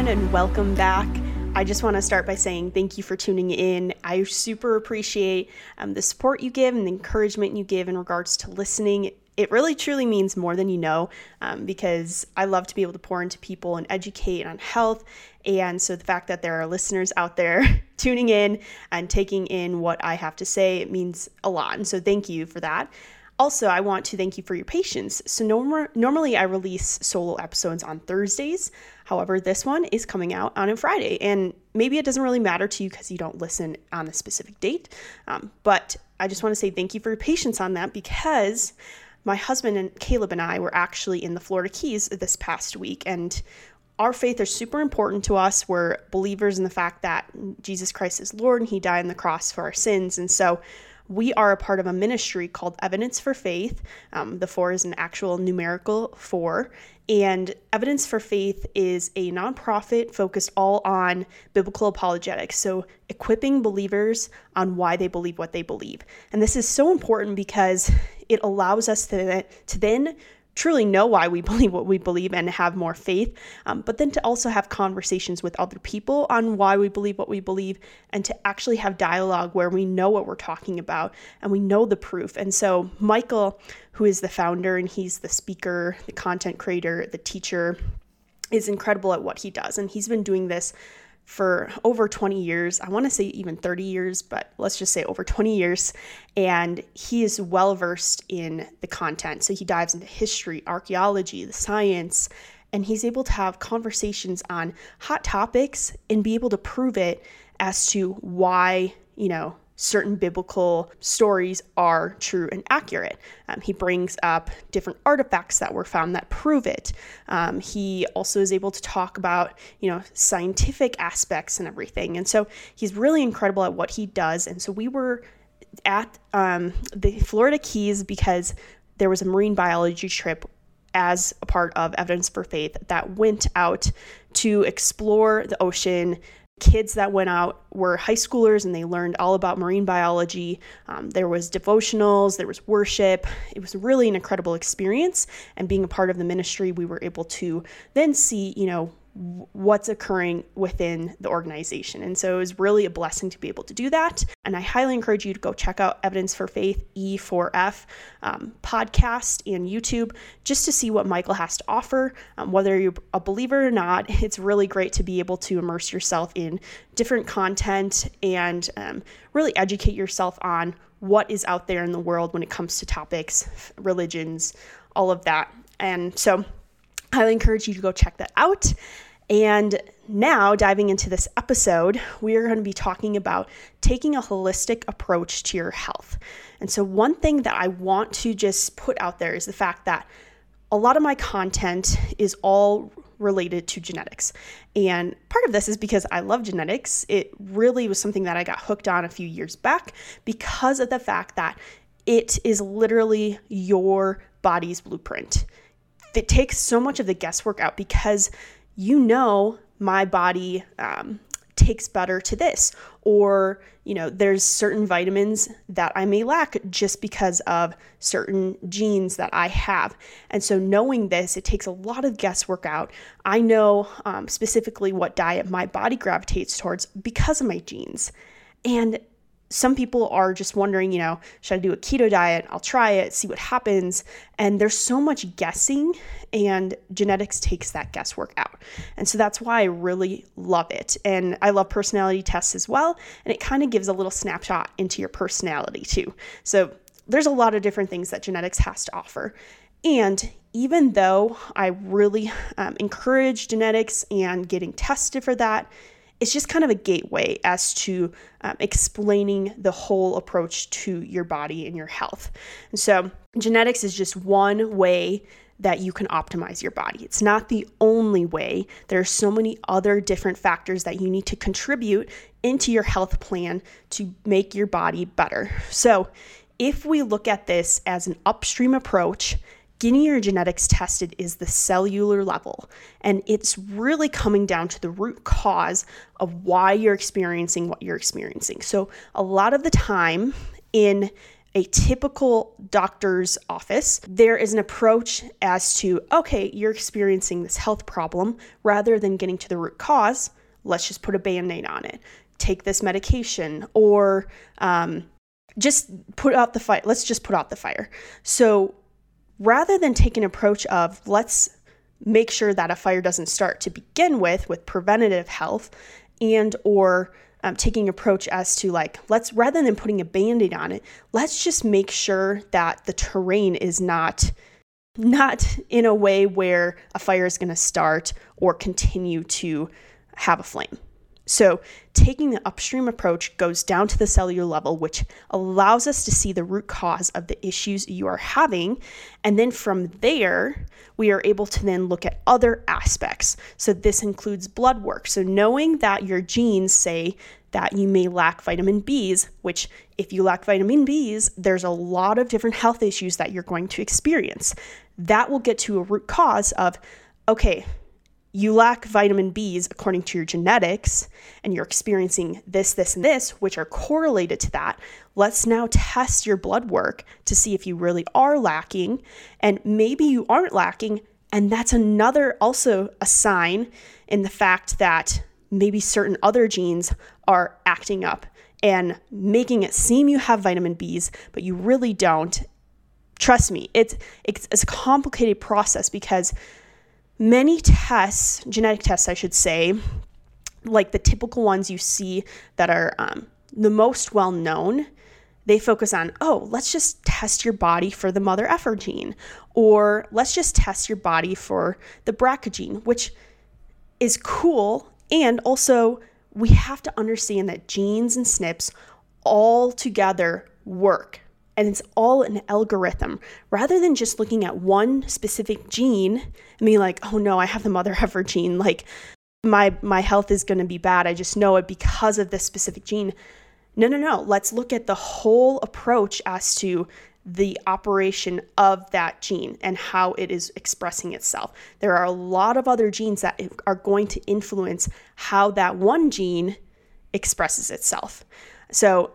everyone, and welcome back. I just want to start by saying thank you for tuning in. I super appreciate um, the support you give and the encouragement you give in regards to listening. It really truly means more than you know um, because I love to be able to pour into people and educate on health. And so the fact that there are listeners out there tuning in and taking in what I have to say, it means a lot. And so thank you for that. Also, I want to thank you for your patience. So, norm- normally I release solo episodes on Thursdays. However, this one is coming out on a Friday, and maybe it doesn't really matter to you because you don't listen on a specific date. Um, but I just want to say thank you for your patience on that because my husband and Caleb and I were actually in the Florida Keys this past week, and our faith is super important to us. We're believers in the fact that Jesus Christ is Lord and He died on the cross for our sins. And so we are a part of a ministry called Evidence for Faith. Um, the four is an actual numerical four. And Evidence for Faith is a nonprofit focused all on biblical apologetics. So, equipping believers on why they believe what they believe. And this is so important because it allows us to, to then truly know why we believe what we believe and have more faith, um, but then to also have conversations with other people on why we believe what we believe and to actually have dialogue where we know what we're talking about and we know the proof. And so, Michael, who is the founder and he's the speaker, the content creator, the teacher, is incredible at what he does. And he's been doing this for over 20 years. I want to say even 30 years, but let's just say over 20 years. And he is well versed in the content. So he dives into history, archaeology, the science, and he's able to have conversations on hot topics and be able to prove it as to why, you know, certain biblical stories are true and accurate. Um, he brings up different artifacts that were found that prove it. Um, he also is able to talk about, you know, scientific aspects and everything. And so he's really incredible at what he does. And so we were at um, the Florida Keys because there was a marine biology trip as a part of Evidence for Faith that went out to explore the ocean, kids that went out were high schoolers and they learned all about marine biology. Um, there was devotionals, there was worship. It was really an incredible experience. And being a part of the ministry, we were able to then see, you know, what's occurring within the organization. And so it was really a blessing to be able to do that. And I highly encourage you to go check out Evidence for Faith E4F um, podcast and YouTube just to see what Michael has to offer. Um, whether you're a believer or not, it's really great to be able to immerse yourself in different content and um, really educate yourself on what is out there in the world when it comes to topics, religions, all of that. And so I highly encourage you to go check that out. And now, diving into this episode, we are going to be talking about taking a holistic approach to your health. And so, one thing that I want to just put out there is the fact that a lot of my content is all related to genetics. And part of this is because I love genetics. It really was something that I got hooked on a few years back because of the fact that it is literally your body's blueprint it takes so much of the guesswork out because you know my body um, takes better to this. Or you know there's certain vitamins that i may lack just because of certain genes that i have. And so knowing this it takes a lot of guesswork out. I know um, specifically what diet my body gravitates towards because of my genes. And some people are just wondering, you know, should I do a keto diet? I'll try it, see what happens. And there's so much guessing, and genetics takes that guesswork out. And so that's why I really love it. And I love personality tests as well. And it kind of gives a little snapshot into your personality too. So there's a lot of different things that genetics has to offer. And even though I really um, encourage genetics and getting tested for that, it's just kind of a gateway as to um, explaining the whole approach to your body and your health. And so, genetics is just one way that you can optimize your body. It's not the only way. There are so many other different factors that you need to contribute into your health plan to make your body better. So, if we look at this as an upstream approach, your genetics tested is the cellular level. And it's really coming down to the root cause of why you're experiencing what you're experiencing. So, a lot of the time in a typical doctor's office, there is an approach as to, okay, you're experiencing this health problem. Rather than getting to the root cause, let's just put a band aid on it, take this medication, or um, just put out the fire. Let's just put out the fire. So rather than take an approach of, let's make sure that a fire doesn't start to begin with, with preventative health, and or um, taking approach as to like let's rather than putting a band-aid on it let's just make sure that the terrain is not not in a way where a fire is going to start or continue to have a flame so, taking the upstream approach goes down to the cellular level, which allows us to see the root cause of the issues you are having. And then from there, we are able to then look at other aspects. So, this includes blood work. So, knowing that your genes say that you may lack vitamin Bs, which, if you lack vitamin Bs, there's a lot of different health issues that you're going to experience. That will get to a root cause of, okay, you lack vitamin Bs according to your genetics, and you're experiencing this, this, and this, which are correlated to that, let's now test your blood work to see if you really are lacking. And maybe you aren't lacking. And that's another, also a sign in the fact that maybe certain other genes are acting up and making it seem you have vitamin Bs, but you really don't. Trust me, it's, it's, it's a complicated process because Many tests, genetic tests, I should say, like the typical ones you see that are um, the most well known, they focus on, oh, let's just test your body for the mother effer gene, or let's just test your body for the BRCA gene, which is cool. And also, we have to understand that genes and SNPs all together work and it's all an algorithm rather than just looking at one specific gene and being like oh no i have the mother effer gene like my my health is going to be bad i just know it because of this specific gene no no no let's look at the whole approach as to the operation of that gene and how it is expressing itself. There are a lot of other genes that are going to influence how that one gene expresses itself. So,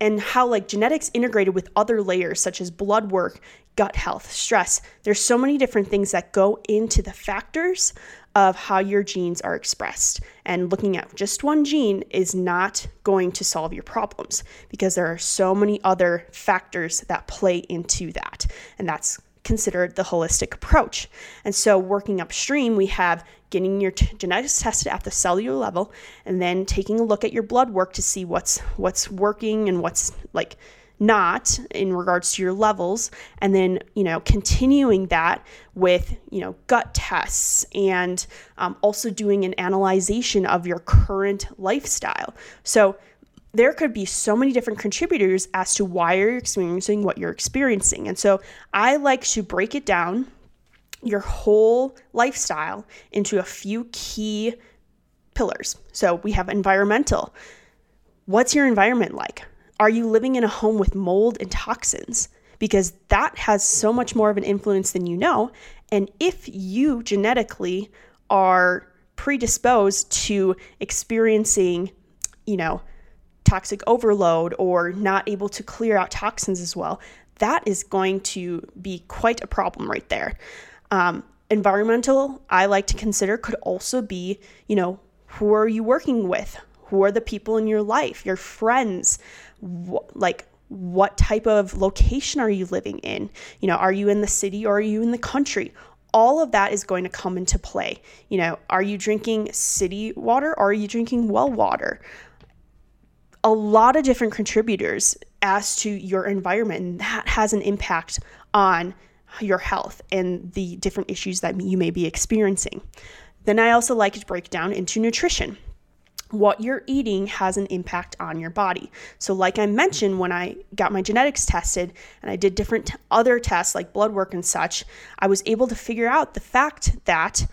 and how like genetics integrated with other layers such as blood work, gut health, stress. There's so many different things that go into the factors of how your genes are expressed. And looking at just one gene is not going to solve your problems because there are so many other factors that play into that. And that's considered the holistic approach. And so, working upstream, we have getting your t- genetics tested at the cellular level, and then taking a look at your blood work to see what's what's working and what's like not in regards to your levels and then you know continuing that with you know gut tests and um, also doing an analyzation of your current lifestyle so there could be so many different contributors as to why you're experiencing what you're experiencing. And so I like to break it down, your whole lifestyle, into a few key pillars. So we have environmental. What's your environment like? Are you living in a home with mold and toxins? Because that has so much more of an influence than you know. And if you genetically are predisposed to experiencing, you know, toxic overload or not able to clear out toxins as well, that is going to be quite a problem right there. Um, environmental, I like to consider, could also be, you know, who are you working with? Who are the people in your life, your friends? Wh- like, what type of location are you living in? You know, are you in the city or are you in the country? all of that is going to come into play. You know, are you drinking city water or are you drinking well water? a lot of different contributors as to your environment, and that has an impact on your health and the different issues that you may be experiencing. Then I also like to break down into nutrition. What you're eating has an impact on your body. So, like I mentioned, when I got my genetics tested and I did different t- other tests like blood work and such, I was able to figure out the fact that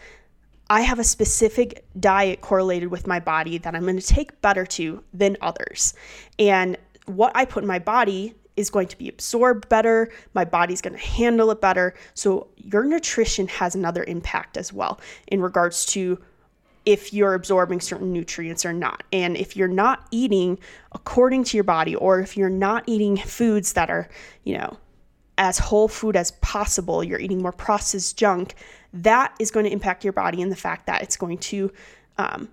I have a specific diet correlated with my body that I'm going to take better to than others. And what I put in my body is going to be absorbed better. My body's going to handle it better. So, your nutrition has another impact as well in regards to if you're absorbing certain nutrients or not. And if you're not eating according to your body, or if you're not eating foods that are, you know, as whole food as possible, you're eating more processed junk, that is going to impact your body and the fact that it's going to um,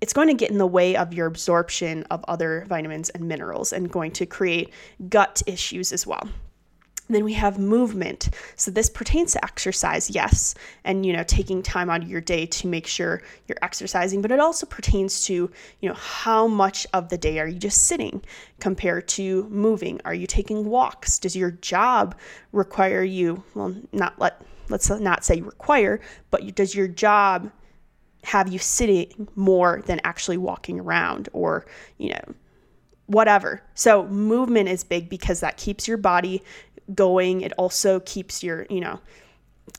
it's going to get in the way of your absorption of other vitamins and minerals and going to create gut issues as well. Then we have movement. So this pertains to exercise, yes, and you know, taking time out of your day to make sure you're exercising, but it also pertains to, you know, how much of the day are you just sitting compared to moving? Are you taking walks? Does your job require you, well, not let let's not say require, but does your job have you sitting more than actually walking around or, you know, whatever. So movement is big because that keeps your body going. It also keeps your, you know,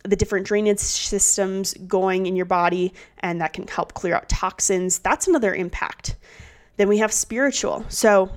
the different drainage systems going in your body and that can help clear out toxins. That's another impact. Then we have spiritual. So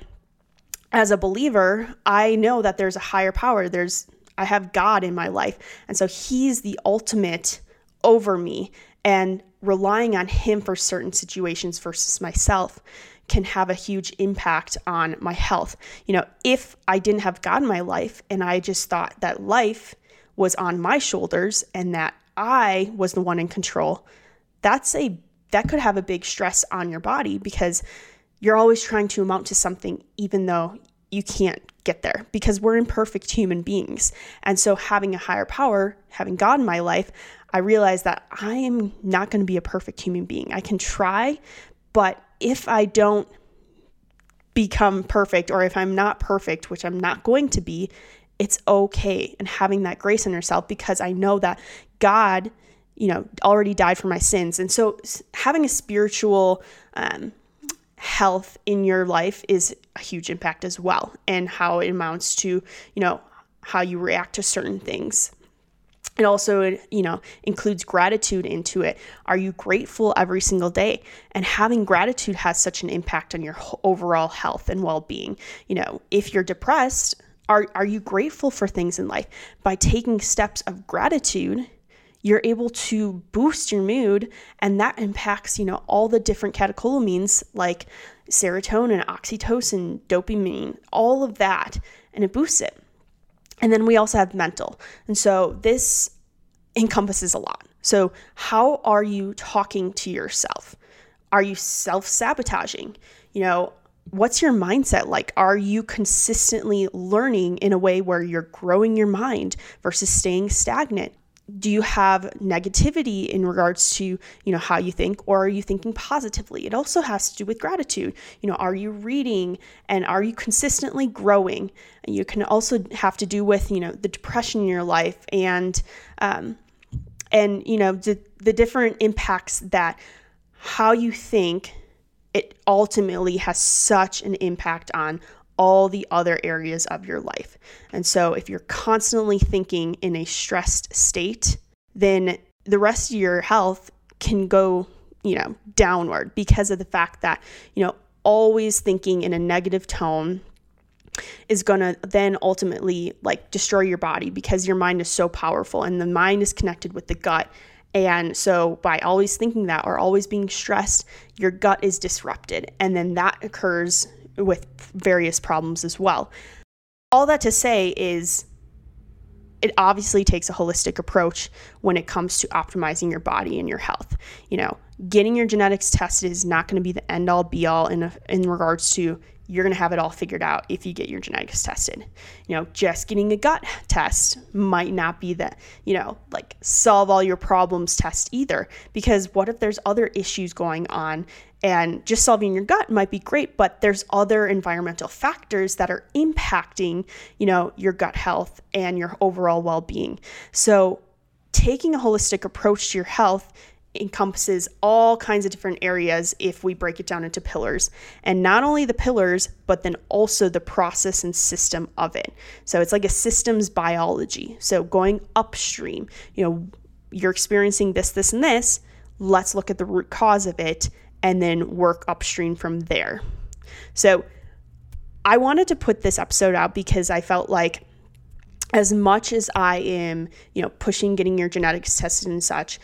as a believer, I know that there's a higher power. There's I have God in my life. And so he's the ultimate over me and relying on him for certain situations versus myself can have a huge impact on my health. You know, if I didn't have God in my life and I just thought that life was on my shoulders and that I was the one in control, that's a that could have a big stress on your body because you're always trying to amount to something even though you can't get there because we're imperfect human beings. And so having a higher power, having God in my life, I realized that I am not going to be a perfect human being. I can try, but if I don't become perfect or if I'm not perfect, which I'm not going to be, it's okay. And having that grace in yourself because I know that God, you know, already died for my sins. And so having a spiritual um, health in your life is a huge impact as well, and how it amounts to, you know, how you react to certain things. It also, you know, includes gratitude into it. Are you grateful every single day? And having gratitude has such an impact on your overall health and well-being. You know, if you're depressed, are are you grateful for things in life? By taking steps of gratitude, you're able to boost your mood and that impacts, you know, all the different catecholamines like serotonin, oxytocin, dopamine, all of that, and it boosts it. And then we also have mental. And so this encompasses a lot. So, how are you talking to yourself? Are you self sabotaging? You know, what's your mindset like? Are you consistently learning in a way where you're growing your mind versus staying stagnant? Do you have negativity in regards to you know how you think or are you thinking positively? It also has to do with gratitude. You know are you reading and are you consistently growing? And you can also have to do with you know the depression in your life and um, and you know the, the different impacts that how you think it ultimately has such an impact on all the other areas of your life. And so, if you're constantly thinking in a stressed state, then the rest of your health can go, you know, downward because of the fact that, you know, always thinking in a negative tone is going to then ultimately like destroy your body because your mind is so powerful and the mind is connected with the gut and so, by always thinking that or always being stressed, your gut is disrupted. And then that occurs with various problems as well. All that to say is it obviously takes a holistic approach when it comes to optimizing your body and your health. You know, getting your genetics tested is not going to be the end all be all in a, in regards to you're going to have it all figured out if you get your genetics tested. You know, just getting a gut test might not be the, you know, like solve all your problems test either. Because what if there's other issues going on and just solving your gut might be great, but there's other environmental factors that are impacting, you know, your gut health and your overall well-being. So, taking a holistic approach to your health encompasses all kinds of different areas if we break it down into pillars. And not only the pillars, but then also the process and system of it. So it's like a systems biology. So going upstream, you know, you're experiencing this, this, and this. Let's look at the root cause of it and then work upstream from there. So I wanted to put this episode out because I felt like as much as I am, you know, pushing getting your genetics tested and such,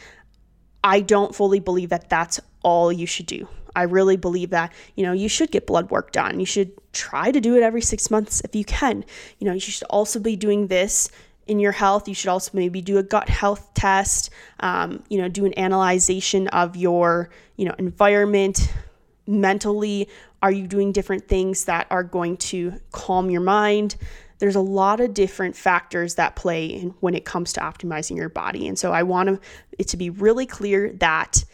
I don't fully believe that that's all you should do. I really believe that, you know, you should get blood work done. You should try to do it every six months if you can. You know, you should also be doing this in your health. You should also maybe do a gut health test, um, you know, do an analyzation of your, you know, environment mentally. Are you doing different things that are going to calm your mind? There's a lot of different factors that play in when it comes to optimizing your body. And so I want it to be really clear that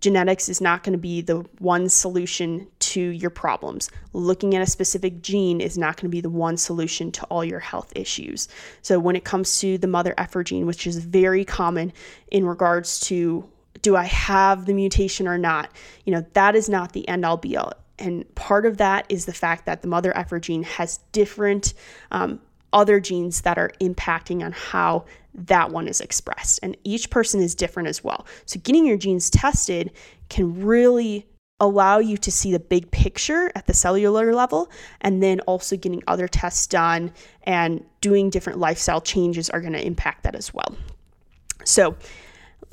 genetics is not going to be the one solution to your problems. Looking at a specific gene is not going to be the one solution to all your health issues. So, when it comes to the mother effer gene, which is very common in regards to do I have the mutation or not, you know, that is not the end all be all. And part of that is the fact that the mother effer gene has different um, other genes that are impacting on how that one is expressed. And each person is different as well. So, getting your genes tested can really allow you to see the big picture at the cellular level and then also getting other tests done and doing different lifestyle changes are going to impact that as well. So,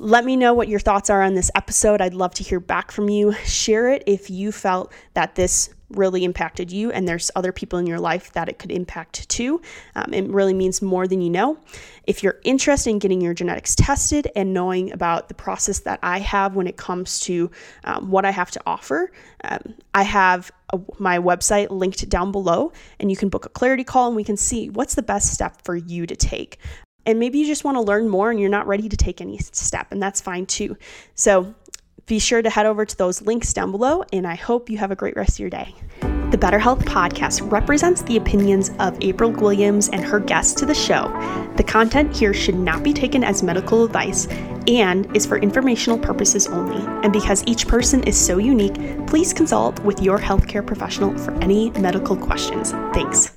let me know what your thoughts are on this episode. I'd love to hear back from you. Share it if you felt that this really impacted you and there's other people in your life that it could impact too. Um, it really means more than you know. If you're interested in getting your genetics tested and knowing about the process that I have when it comes to um, what I have to offer, um, I have a, my website linked down below and you can book a clarity call and we can see what's the best step for you to take. And maybe you just want to learn more and you're not ready to take any step, and that's fine too. So be sure to head over to those links down below, and I hope you have a great rest of your day. The Better Health Podcast represents the opinions of April Williams and her guests to the show. The content here should not be taken as medical advice and is for informational purposes only. And because each person is so unique, please consult with your healthcare professional for any medical questions. Thanks.